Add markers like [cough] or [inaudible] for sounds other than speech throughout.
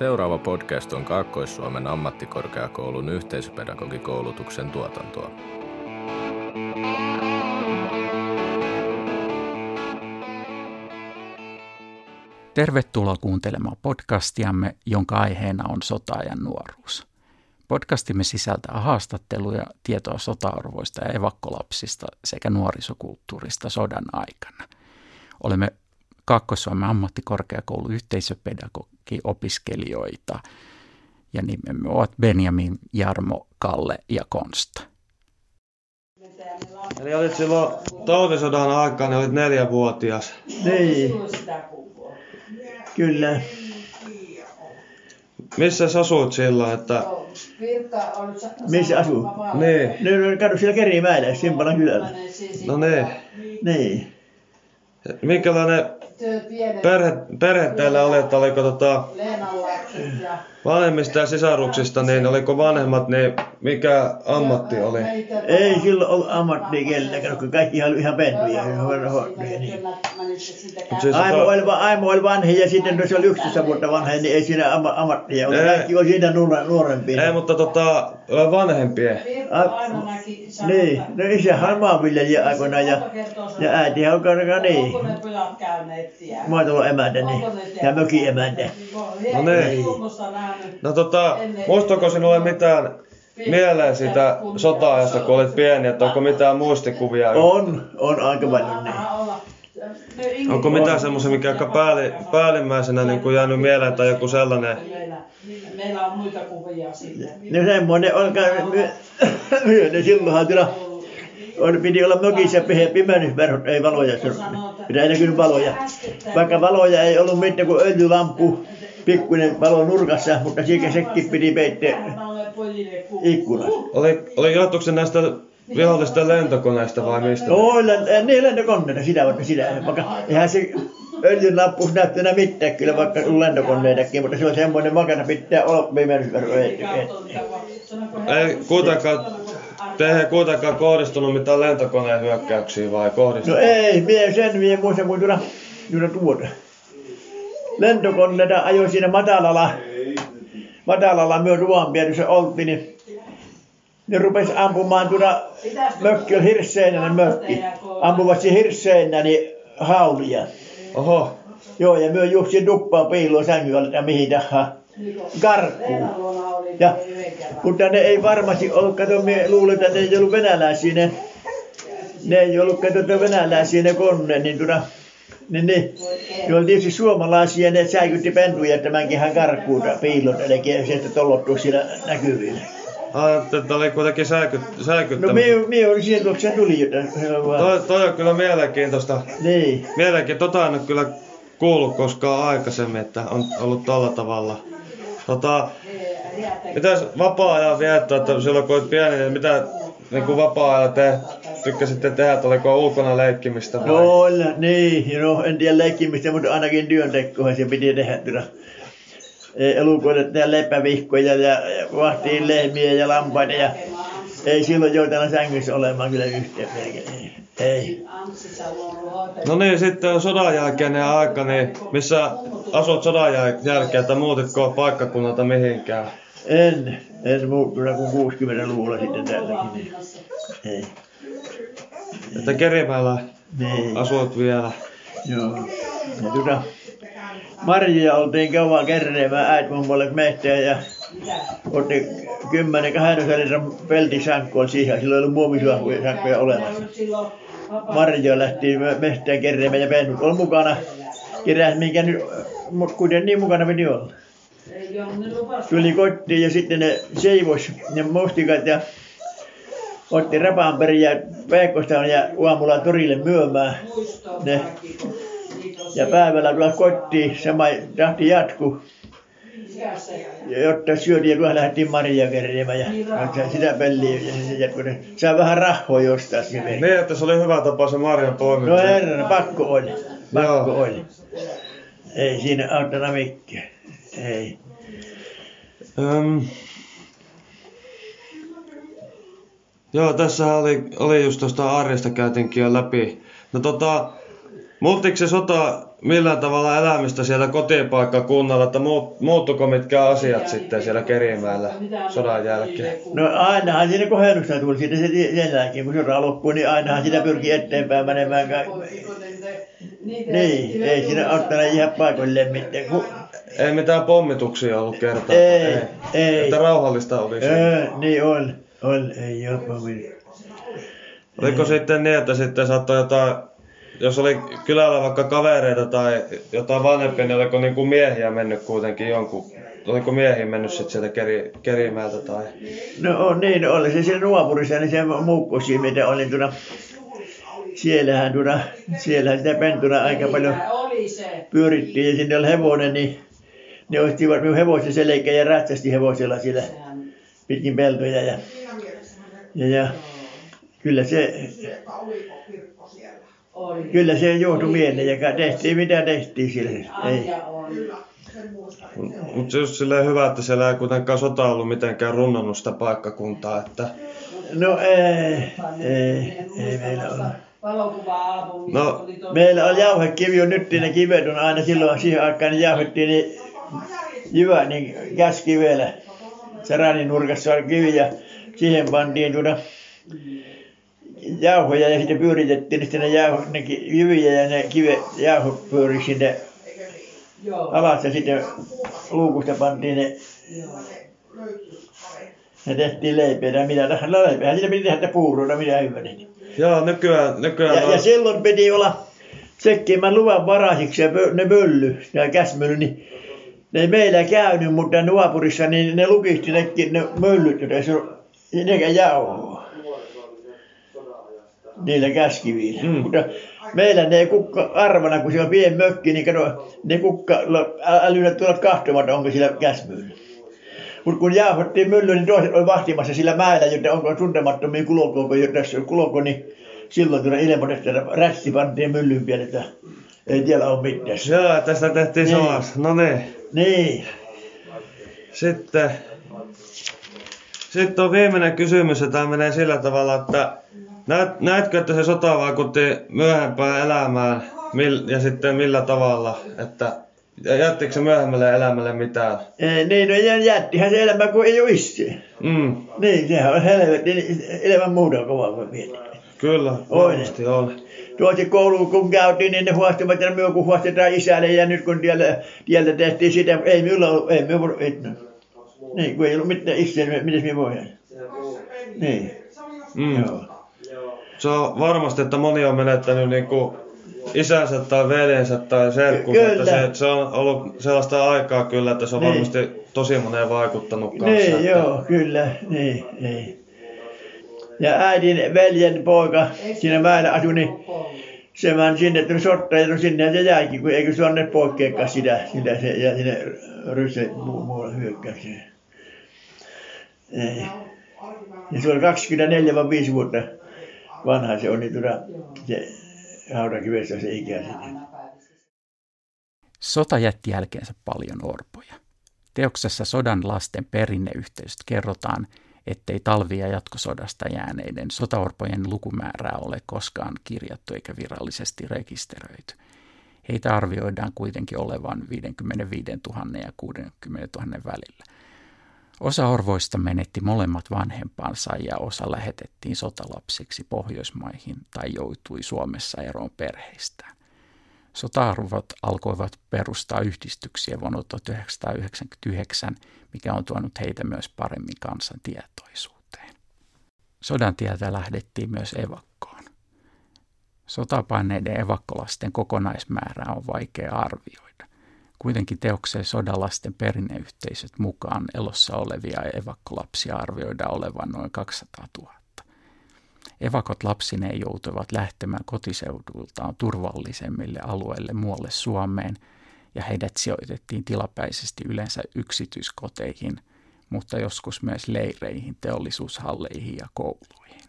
Seuraava podcast on Kaakkois-Suomen ammattikorkeakoulun yhteisöpedagogikoulutuksen tuotantoa. Tervetuloa kuuntelemaan podcastiamme, jonka aiheena on sota-ajan nuoruus. Podcastimme sisältää haastatteluja, tietoa sota-arvoista ja evakkolapsista sekä nuorisokulttuurista sodan aikana. Olemme Kaakkois-Suomen ammattikorkeakoulu yhteisöpedagogi-opiskelijoita ja nimemme ovat Benjamin, Jarmo, Kalle ja Konsta. Eli olit silloin talvisodan aikaan, olit neljävuotias. Niin. Kyllä. Missä sä asuit silloin, että... Missä asuu? Niin. Ne on kadu siellä Kerimäellä, Simpalan kylällä. No niin. Niin. Minkälainen perhe, perhe teillä oli, että oliko tota, vanhemmista ja sisaruksista, niin oliko vanhemmat, niin mikä ammatti oli? Ei silloin ollut ammatti kenelläkään, kun kaikki ihan ihan pentuja. Niin. Siis Aimo oli, va- Aimo oli vanha ja sitten se oli 11 vuotta vanha, niin ei siinä amma, ammattia ole. Ei. Kaikki oli nuore, nuorempia. Ei, mutta tota, vanhempien. Niin, no isähän on maanviljelijä aikoinaan ja, ja äitihän on karkaa niin. Maataloemäntä niin, ja mökiemäntä. No niin. No tota, muistuuko sinulle mitään mieleen siitä sota-ajasta, kun olit pieni, että onko mitään muistikuvia? On, on aika paljon niin. Onko mitään semmoisia, mikä aika päälli, päällimmäisenä niin kuin jäänyt mieleen tai joku sellainen? Meillä, meillä on muita kuvia siitä. No semmoinen on [coughs] käynyt myöhemmin. Silloinhan kyllä on, piti olla mökissä pihe- pimennysverhot, ei valoja. Pitää näkyä valoja. Vaikka valoja ei ollut mitään kuin öljylampu, pikkuinen valo nurkassa, mutta siitä sekin piti peittää ikkunasta. Oli, oli johtuuko se näistä vihollisista lentokoneista vai mistä? Oi, niin lentokoneita, sitä vaikka sitä. Vaikka eihän se öljyn lappuus näyttänyt mitään kyllä, vaikka on lentokoneitakin, mutta se on semmoinen makana pitää olla pimennysverho. Ei, kuitenkaan, teihin ei kuitenkaan kohdistunut mitään lentokoneen hyökkäyksiä vai No kohdistunut? ei, mie sen mie muista kuin tuota, tuota tuota. Lentokoneita ajoi siinä matalalla, matalalla myö ruoan se oltiin, niin ne rupes ampumaan tuota, mökki on? hirseinäinen mökki. Ampuvat hirseinä niin haulia. Oho, Joo, ja myö juoksin duppaa piiloon sängyn alle ja mihin tahansa. Karkuun. Ja, mutta ne ei varmasti ollut, kato, me luulen, että ne ei ollut venäläisiä, ne, ne ei ollut, kato, että venäläisiä ne koneet, niin tuota, niin, niin, ne oli tietysti suomalaisia, ne säikytti pentuja tämänkin hän karkuun piilot, eli se, että tollottuu siellä näkyville. ajattelin, että oli kuitenkin säiky, No säikyttämä. me, me oli siihen tuokseen tuli, vaan- Toi, toi on kyllä mielenkiintoista. niin. Mielenkiintoista. Tota en ole kyllä kuullut koskaan aikaisemmin, että on ollut tällä tavalla. Tota, mitäs vapaa-ajan viettoa, että silloin kun olit pieni, niin mitä niin kuin vapaa-ajalla te tykkäsitte tehdä, että oliko ulkona leikkimistä vai? No, niin, no, en tiedä leikkimistä, mutta ainakin työntekoa se piti tehdä. Tuota. Ei elukoille tehdä lepävihkoja ja vahtiin lehmiä ja lampaita ja ei silloin joutanut sängyssä olemaan kyllä yhtään melkein. Ei. No niin, sitten on sodan jälkeinen aika, niin missä asut sodan jäl- jälkeen, että muutitko paikkakunnalta mihinkään? En, en muuttunut kuin 60-luvulla sitten täälläkin. Niin. Ei. Että Kerimäellä Niin. asuit vielä. Joo. Ja tuota, marjoja oltiin kauan kerreemään äitmummolle mehtään ja otti 10 12 litran peltisankku oli siihen. Silloin ei ollut muovisakkoja olemassa. Marjoja lähti mehtään kerreemään ja pennut oli mukana. Keräs minkä nyt, mutta kuitenkin niin mukana piti olla. Tuli kotiin ja sitten ne seivos ne mustikat ja otti rapanperin ja veikkosta ja aamulla torille myymään ne. Ja päivällä tulla kotiin, sama tahti jatku. Jotta syötiin ja tuohon lähdettiin Maria keräämään ja ja sitä peliä ja se jatkui. ne Sai vähän rahoa jostain. Niin, että se oli hyvä tapa se Marjan No toimiminen. herra, pakko oli. Pakko Joo. oli. Ei siinä auttanut mikään. Ei. Öm. Joo, tässä oli, oli just tuosta arjesta käytiinkin jo läpi. No tota, se sota millään tavalla elämistä siellä kotipaikkakunnalla, että muut, muuttuko mitkä asiat sitten siellä Kerimäellä sodan jälkeen? No ainahan siinä kohennusta tuli siitä sen jälkeen, kun sota loppui, niin ainahan sitä pyrki eteenpäin menemään. Niin, ei siinä ottanut ihan paikoilleen mitään. Ei mitään pommituksia ollut kertaa. Ei, ei. Että rauhallista oli se. Öö, niin on, on, ei ole pommituksia. Oliko sitten niin, että sitten saattoi jotain, jos oli kylällä vaikka kavereita tai jotain vanhempia, niin oliko niin kuin miehiä mennyt kuitenkin jonkun, oliko miehiä mennyt sitten sieltä keri, Kerimäeltä tai? No on niin, oli se siellä nuopurissa, niin se muukkusi, mitä oli tuona, siellähän tuona, siellähän sitä pentuna aika paljon pyörittiin ja sinne oli hevonen, niin ne ostivat minun hevosen selkeä ja rätsästi hevosella siellä pitkin peltoja ja, ja, ja kyllä se, kyllä se joutui mieleen ja tehtiin mitä tehtiin sille. Ei. Mutta se on silleen hyvä, että siellä ei kuitenkaan sota ollut mitenkään runnannut sitä paikkakuntaa, että... No ei, ei, ei meillä ole. No, meillä on jauhekivi on nyt, ne kivet on aina silloin siihen aikaan, niin jauhettiin niin jyvä, niin käskivellä. Saranin nurkassa oli kivi ja siihen pantiin tuota jauhoja ja sitten pyöritettiin niin sitten ne, jauho, ne jyviä ja ne kivet, jauho pyöri sinne alas ja sitten luukusta pantiin ne ja tehtiin leipiä ja mitä tahansa leipiä. Siinä piti tehdä puuroa mitä hyvä. Joo, nykyään, nykyään ja, on... ja silloin piti olla tsekkimään luvan varaisiksi ja ne mölly ja käsmöly, niin ne ei meillä käynyt, mutta nuopurissa niin ne lukisti ne, ne möllyt, joten se nekään jauhoa niillä käskivillä. Mm. Mutta meillä ne ei kukka arvana, kun se on pieni mökki, niin kato, ne kukka älynyt tulla kahtomaan, onko sillä käsmöllä. Mutta kun jauhottiin mylly, niin toiset oli vahtimassa sillä mäellä, joten onko tuntemattomia kulkoa, jos kulko, niin silloin kyllä ilmoitettiin, että rästi pantiin myllyn pian, että ei tiedä ole mitään. Joo, tästä tehtiin Niin. No niin. Niin. Sitten, sitten on viimeinen kysymys, ja tämä menee sillä tavalla, että näet, näetkö, että se sota vaikutti myöhempään elämään mil, ja sitten millä tavalla, että ja jättikö se myöhemmälle elämälle mitään? Ei, niin, no jä- jättihän se elämä, kun ei ole. Mm, Niin, sehän on helvetti, niin elämän muuta kovaa kuin miettii. Kyllä, varmasti on. Tuossa kouluun kun käytiin, niin ne huostivat, ja me kun huostetaan isälle, ja nyt kun tieltä, tieltä tehtiin sitä, ei minulla ollut, ei ollut, ei, niin, kun ei ollut mitään niin mitäs minä voin? Niin, Mm. joo. Se on varmasti, että moni on menettänyt niinku isänsä tai veljensä tai serkkunsa. Kyllä. Että se, se on ollut sellaista aikaa kyllä, että se on Niin. varmasti tosi moneen vaikuttanut kanssa. Niin, että, joo, kyllä, niin, niin. Ja äidin veljen poika siinä mäellä asui, niin se meni sinne, että sotta ja sinne se jäikin, kun eikö se anne poikkeakaan sitä, sitä se, ja sinne ryssä muu, muualla hyökkäykseen. Ei. Ja se oli 24 vai 5 vuotta vanha se oli tuota, se hautakivessä se ikä sitten. Sota jätti jälkeensä paljon orpoja. Teoksessa sodan lasten perinneyhteisöt kerrotaan, ettei talvi- ja jatkosodasta jääneiden sotaorpojen lukumäärää ole koskaan kirjattu eikä virallisesti rekisteröity. Heitä arvioidaan kuitenkin olevan 55 000 ja 60 000 välillä. Osa orvoista menetti molemmat vanhempansa ja osa lähetettiin sotalapsiksi Pohjoismaihin tai joutui Suomessa eroon perheistään. Sota-arvot alkoivat perustaa yhdistyksiä vuonna 1999, mikä on tuonut heitä myös paremmin kansan tietoisuuteen. Sodan tieltä lähdettiin myös evakkoon. Sotapaineiden evakkolasten kokonaismäärää on vaikea arvioida. Kuitenkin teokseen sodalasten perinneyhteisöt mukaan elossa olevia evakkolapsia arvioidaan olevan noin 200 000. Evakot lapsineen joutuivat lähtemään kotiseudultaan turvallisemmille alueille muualle Suomeen ja heidät sijoitettiin tilapäisesti yleensä yksityiskoteihin, mutta joskus myös leireihin, teollisuushalleihin ja kouluihin.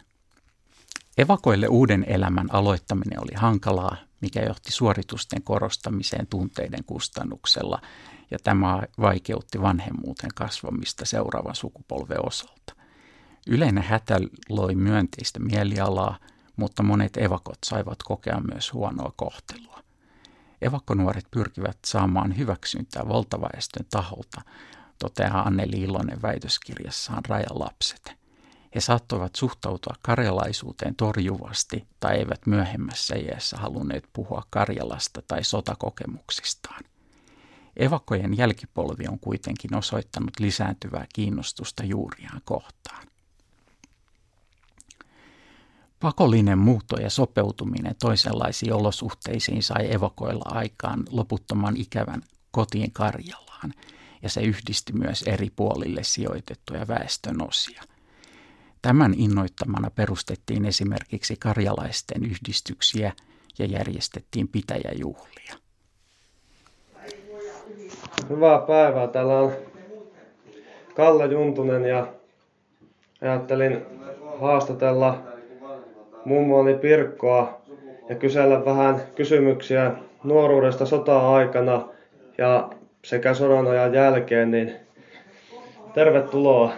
Evakoille uuden elämän aloittaminen oli hankalaa, mikä johti suoritusten korostamiseen tunteiden kustannuksella, ja tämä vaikeutti vanhemmuuden kasvamista seuraavan sukupolven osalta. Yleinen hätä loi myönteistä mielialaa, mutta monet evakot saivat kokea myös huonoa kohtelua. Evakkonuoret pyrkivät saamaan hyväksyntää valtaväestön taholta, toteaa Anneli Ilonen väitöskirjassaan Rajalapset. He saattoivat suhtautua karjalaisuuteen torjuvasti tai eivät myöhemmässä iässä halunneet puhua Karjalasta tai sotakokemuksistaan. Evakkojen jälkipolvi on kuitenkin osoittanut lisääntyvää kiinnostusta juuriaan kohtaan. Pakollinen muutto ja sopeutuminen toisenlaisiin olosuhteisiin sai evakoilla aikaan loputtoman ikävän kotiin Karjalaan, ja se yhdisti myös eri puolille sijoitettuja väestönosia. Tämän innoittamana perustettiin esimerkiksi karjalaisten yhdistyksiä ja järjestettiin pitäjäjuhlia. Hyvää päivää. Täällä on Kalle Juntunen ja ajattelin haastatella mummoani Pirkkoa ja kysellä vähän kysymyksiä nuoruudesta sota-aikana ja sekä sodan ajan jälkeen, niin tervetuloa.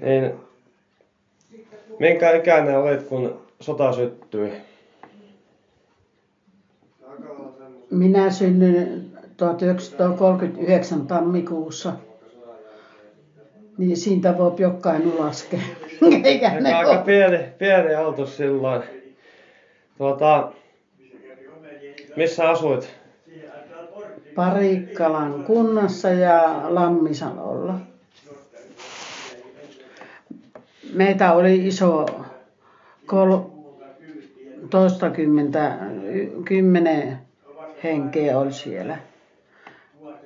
Niin, minkä ikäinen olit, kun sota syttyi? Minä synnyin 1939 tammikuussa. Niin siitä voi jokainen laskea. [laughs] Eikä ne aika ole. pieni, pieni auto silloin. Tuota, missä asuit? Parikkalan kunnassa ja Lammisalolla. Meitä oli iso kol, toistakymmentä, kymmenen henkeä oli siellä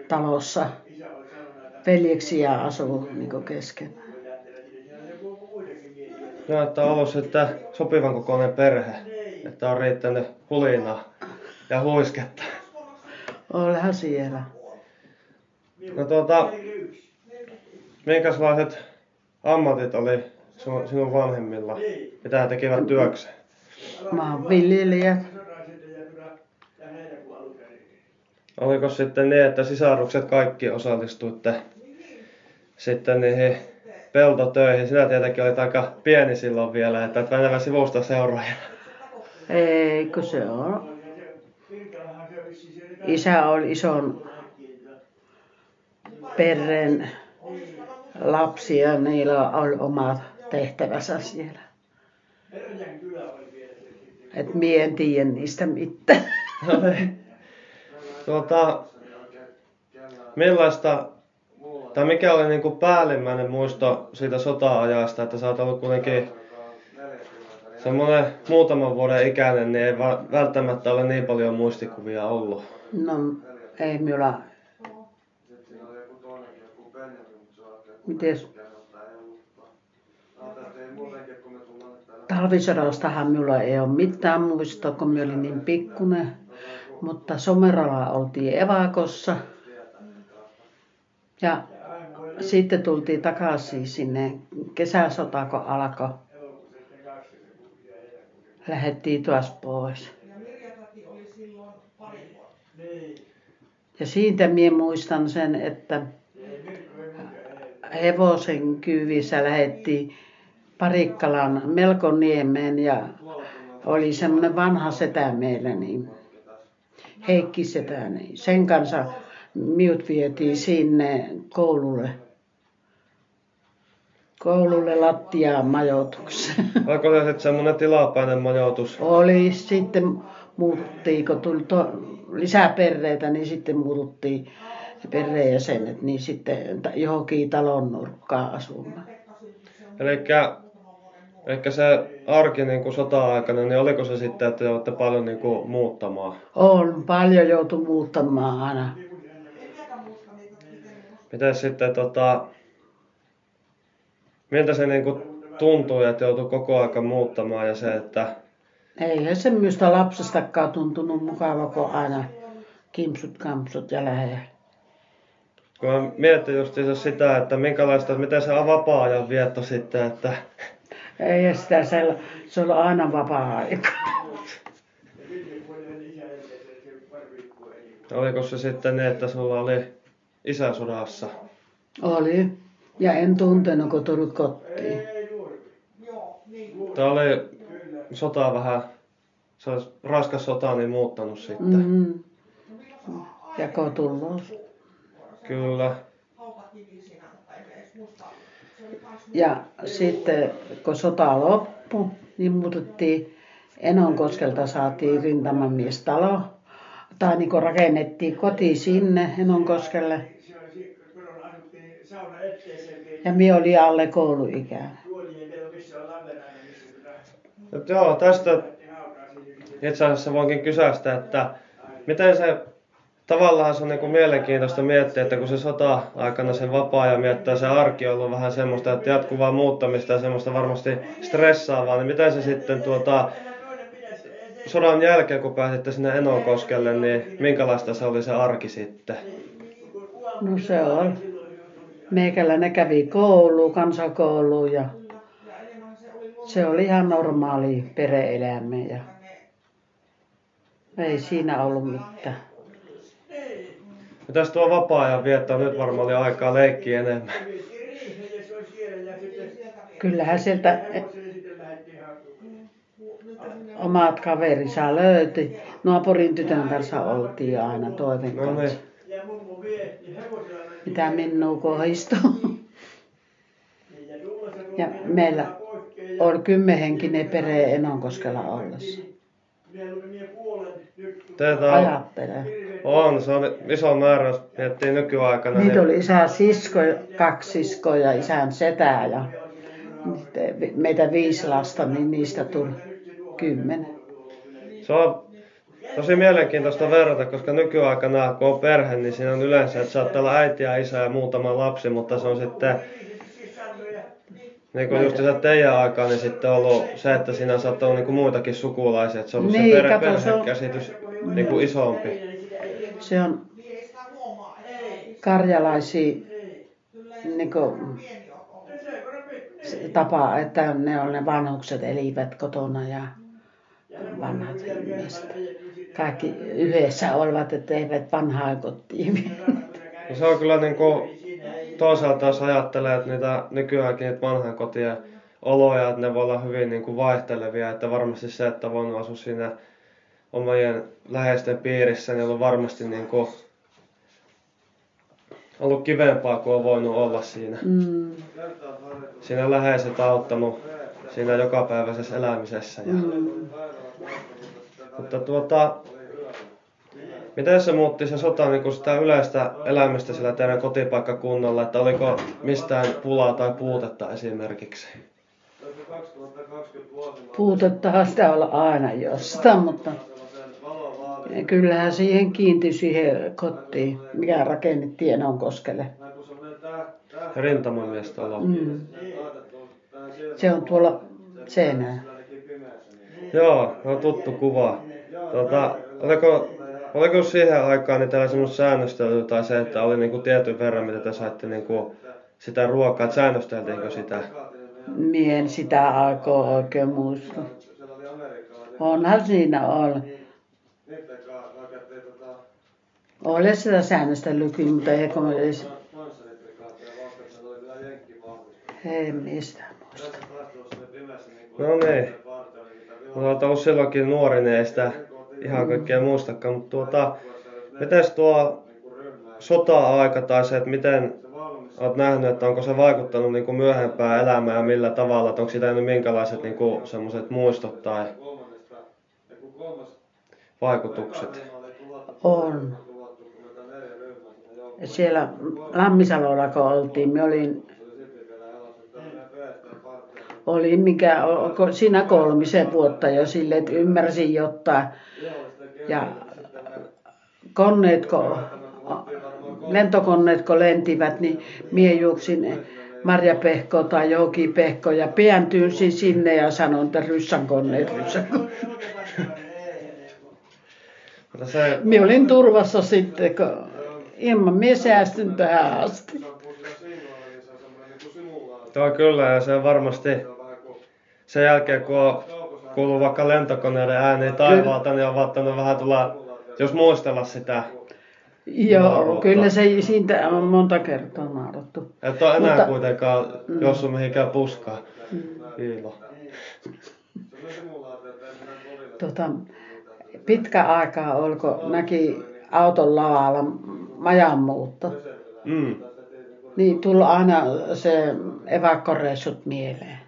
talossa. Veljeksiä asuu niin kesken. No, että on ollut sitten sopivan kokoinen perhe. Että on riittänyt hulinaa ja huisketta. Olihan siellä. No tuota, minkälaiset ammatit oli sinun, sinun vanhemmilla? Mitä he tekivät työkseen? Maanviljelijät. Oliko sitten niin, että sisarukset kaikki osallistuitte sitten niihin peltotöihin? Sinä tietenkin olit aika pieni silloin vielä, että et enemmän sivusta seuraajana. Eikö se on? Isä oli ison perheen lapsi ja niillä oli omat tehtävänsä siellä. Et mie en tiedä niistä mitään. No niin. Tuota, millaista, tai mikä oli niin kuin päällimmäinen muisto siitä sota-ajasta, että sä oot ollut kuitenkin semmoinen muutaman vuoden ikäinen, niin ei välttämättä ole niin paljon muistikuvia ollut. No ei minulla... Mites? Talvisodastahan minulla ei ole mitään muistoa, kun minä olin niin pikkunen. Mutta Someralla oltiin evakossa. Ja sitten tultiin takaisin sinne kesäsota, kun alkoi. Lähettiin taas pois. Ja siitä minä muistan sen, että hevosen kyyvissä lähettiin Parikkalan Melkoniemeen ja oli semmoinen vanha setä meillä, niin Heikki setä, niin sen kanssa miut vietiin sinne koululle. Koululle lattiaan majoitukseen. [laughs] Oliko se sitten semmoinen tilapäinen majoitus? Oli sitten muututtiin, kun tuli to, lisää perheitä, niin sitten muututtiin perheenjäsenet, niin sitten johonkin talon nurkkaan asumaan. Eli Ehkä se arki niin kuin sota-aikana, niin oliko se sitten, että joudutte paljon niin kuin muuttamaan? On paljon joutu muuttamaan aina. Miten sitten, tota, miltä se niin kuin tuntui, että joutui koko aika muuttamaan ja se, että Eihän se minusta lapsestakaan tuntunut mukava, kun aina kimpsut, kampsut ja lähellä. kun mä mietin justiinsa sitä, että minkälaista, miten se vapaa-ajan vietto sitten, että Ei sitä sella, se oli aina vapaa-aika. oliko se sitten niin, että sulla oli isä sodassa? Oli. Ja en tuntenut, kun tuli kotiin. Tämä oli sota vähän se olisi raskas sota niin muuttanut sitten. Mm. Ja kotulous. Kyllä. Ja sitten kun sota loppui, niin muututtiin Enonkoskelta saatiin rintamamiestalo. Tai niin rakennettiin koti sinne Enonkoskelle. Ja minä olin alle kouluikäinen. Mutta joo, tästä itse asiassa voinkin kysästä, että miten se tavallaan se on niin kuin mielenkiintoista miettiä, että kun se sota-aikana sen vapaa-ajan miettää, se arki on ollut vähän semmoista, että jatkuvaa muuttamista ja semmoista varmasti stressaavaa, niin miten se sitten tuota, sodan jälkeen, kun pääsitte sinne Enonkoskelle, niin minkälaista se oli se arki sitten? No se on. Meikäläinen kävi kouluun, kansakouluun ja se oli ihan normaali pereelämä ja ei siinä ollut mitään. Mitäs tuo vapaa-ajan vietto nyt varmaan oli aikaa leikkiä enemmän? Kyllähän sieltä omat kaverinsa löyti. Naapurin tytön kanssa oltiin aina toiven No niin. Kanssa. Mitä minua kohdistuu. Ja meillä oli kymmenhenkinen pere Enonkoskella ollessa. Teitä on, Ajattele. on, se on iso määrä, jos miettii nykyaikana. Niitä Niin, oli isän sisko, kaksi siskoa ja isän setää ja meitä viisi lasta, niin niistä tuli kymmenen. se on tosi mielenkiintoista verrata, koska nykyaikana kun on perhe, niin siinä on yleensä, että saattaa olla äiti ja isä ja muutama lapsi, mutta se on sitten niin kuin just teidän aikaan, niin sitten on ollut se, että siinä saattaa olla niin kuin muitakin sukulaisia, että se on ollut Niin, se perhe, kato, se on- perhekäsitys niin kuin isompi. Se on karjalaisia niin se tapa, että ne on ne vanhukset elivät kotona ja vanhat ihmiset. Kaikki yhdessä olivat, että eivät vanhaa kotiin. No se on kyllä niin kuin, toisaalta jos ajattelee, että niitä nykyäänkin niitä vanhan kotien oloja, että ne voi olla hyvin niin kuin vaihtelevia, että varmasti se, että on voinut asua siinä omien läheisten piirissä, niin on varmasti niin kuin, ollut kivempaa kuin on voinut olla siinä. Mm, Siinä läheiset auttanut siinä jokapäiväisessä elämisessä. Ja, mm. Mutta tuota, miten se muutti se sota niin kuin sitä yleistä elämistä sillä teidän kotipaikkakunnalla, että oliko mistään pulaa tai puutetta esimerkiksi? Puutettahan sitä olla aina jostain, mutta kyllähän siihen kiintyi siihen kotiin, mikä rakennettiin Enonkoskelle. Rintamamiestalo. Mm. Se on tuolla seinää. Joo, on tuttu kuva. Tuota, oliko, oliko siihen aikaan niin teillä semmoista säännöstelyä tai se, että oli niinku tietyn verran, mitä te saitte niinku sitä ruokaa, että säännösteltiinkö sitä? Mien sitä aikaa oikein muista. Onhan siinä ollut. Ole sitä säännöstä mutta ei kun edes... Ei mistään muista. No niin. Mä olet ollut silloinkin nuori, ei sitä ihan kaikkea muistakaan. Mutta tuota, mites tuo sota-aika tai se, että miten olet nähnyt, että onko se vaikuttanut niin kuin myöhempään elämään ja millä tavalla, että onko siitä jäänyt minkälaiset niin semmoiset muistot tai vaikutukset? On. Siellä Lammisalolla kun oltiin, me olin, olin mikä, siinä kolmisen vuotta jo silleen, että ymmärsin jotain. Ja koneet, kun, lentokoneet lentivät, niin mie juoksin Marja Pehko tai Jouki Pehko ja pian tyynsin sinne ja sanoin, että ryssän koneet, ryssän koneet. Olin turvassa sitten, kun ilman minä säästyn tähän asti. Joo kyllä ja se on varmasti sen jälkeen kun on kuullut vaikka lentokoneiden ääni taivaalta, niin on vaattanut vähän tulla, jos muistella sitä. Joo, Naurattaa. kyllä se siitä on monta kertaa naurattu. Et ole enää Mutta- kuitenkaan jossu mihinkään puskaan. Piilo. tota, pitkä aikaa olko näki auton lavalla majanmuutto. Mm. Niin tuli aina se evakkoreissut mieleen.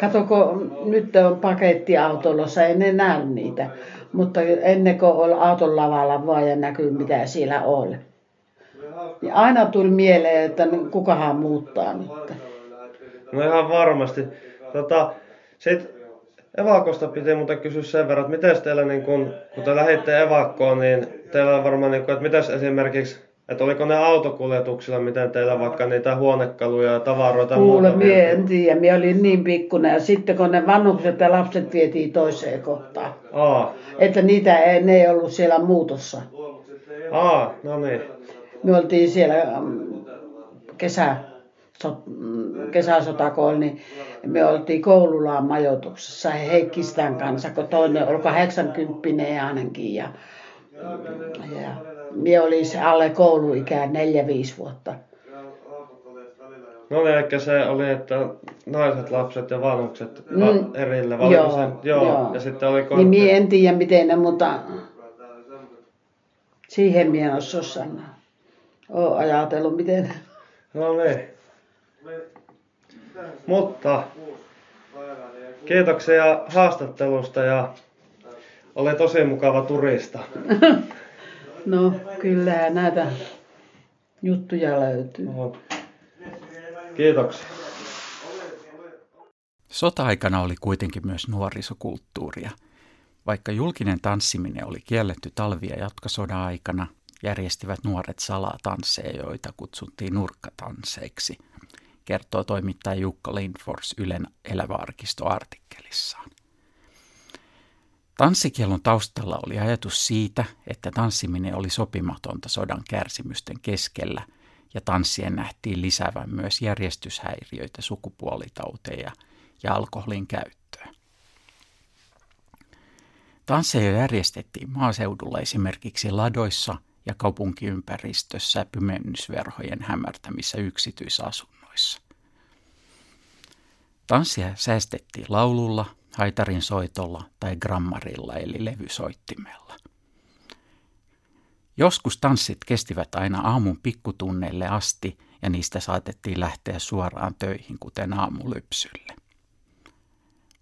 Kato, kun nyt on pakettiautolla, ei ne näy niitä. Mutta ennen kuin oli auton lavalla vaan ja näkyy mitä siellä oli. Niin aina tuli mieleen, että kukahan muuttaa nyt. No ihan varmasti. Tota, sit evakosta piti muuten kysyä sen verran, että miten teillä, niin kun, kun te lähditte evakkoon, niin teillä on varmaan, niin kun, että mitäs esimerkiksi, että oliko ne autokuljetuksilla, miten teillä vaikka niitä huonekaluja ja tavaroita Kuule, mie en tiedä, mie olin niin pikkunen ja sitten kun ne vanhukset ja lapset vietiin toiseen kohtaan. Aa. Että niitä ei, ne ei ollut siellä muutossa. Aa, no niin. Me oltiin siellä mm, kesä, so, mm, kesäsotakoilla, niin me oltiin koululaan majoituksessa Heikkistän kanssa, kun toinen oli 80 ainakin. Ja, ja minä olin alle kouluikään 4-5 vuotta. No niin, eli se oli, että naiset, lapset ja vanhukset mm, erillä. Joo, joo, joo, ja sitten oli kortti. Niin minä en tiedä miten ne, mutta siihen minä en osaa sanoa. Olen ajatellut miten. No niin. Mutta kiitoksia haastattelusta ja oli tosi mukava turista. [laughs] no kyllä näitä juttuja löytyy. No. Kiitoksia. Sota-aikana oli kuitenkin myös nuorisokulttuuria. Vaikka julkinen tanssiminen oli kielletty talvi- ja jatkosodan aikana, järjestivät nuoret salatansseja, joita kutsuttiin nurkkatansseiksi, kertoo toimittaja Jukka Lindfors Ylen eläväarkistoartikkelissaan. Tanssikielon taustalla oli ajatus siitä, että tanssiminen oli sopimatonta sodan kärsimysten keskellä – ja tanssien nähtiin lisäävän myös järjestyshäiriöitä, sukupuolitauteja ja alkoholin käyttöä. Tansseja järjestettiin maaseudulla esimerkiksi ladoissa ja kaupunkiympäristössä pimennysverhojen hämärtämissä yksityisasunnoissa. Tanssia säästettiin laululla, haitarin soitolla tai grammarilla eli levysoittimella. Joskus tanssit kestivät aina aamun pikkutunneille asti ja niistä saatettiin lähteä suoraan töihin, kuten aamulypsylle.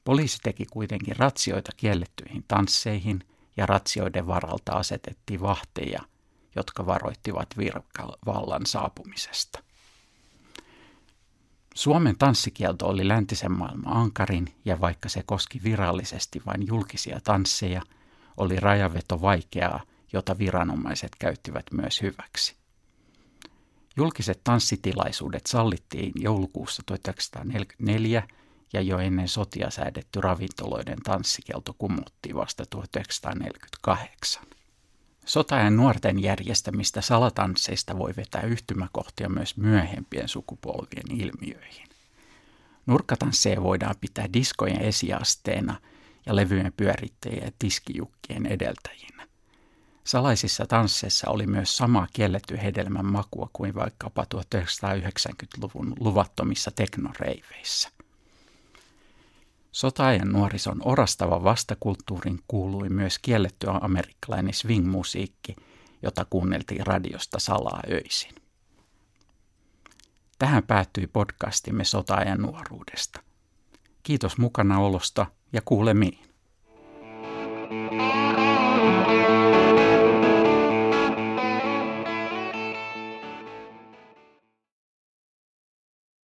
Poliisi teki kuitenkin ratsioita kiellettyihin tansseihin ja ratsioiden varalta asetettiin vahteja, jotka varoittivat virkavallan saapumisesta. Suomen tanssikielto oli läntisen maailman ankarin ja vaikka se koski virallisesti vain julkisia tansseja, oli rajaveto vaikeaa jota viranomaiset käyttivät myös hyväksi. Julkiset tanssitilaisuudet sallittiin joulukuussa 1944 ja jo ennen sotia säädetty ravintoloiden tanssikielto kumottiin vasta 1948. Sotajan nuorten järjestämistä salatansseista voi vetää yhtymäkohtia myös myöhempien sukupolvien ilmiöihin. Nurkkatansseja voidaan pitää diskojen esiasteena ja levyjen pyörittäjien ja tiskijukkien edeltäjinä. Salaisissa tansseissa oli myös sama kielletty hedelmän makua kuin vaikkapa 1990-luvun luvattomissa teknoreiveissä. Sotaajan nuorison orastava vastakulttuurin kuului myös kielletty amerikkalainen swing-musiikki, jota kuunneltiin radiosta salaa öisin. Tähän päättyi podcastimme sotaajan nuoruudesta. Kiitos mukanaolosta ja kuulemiin.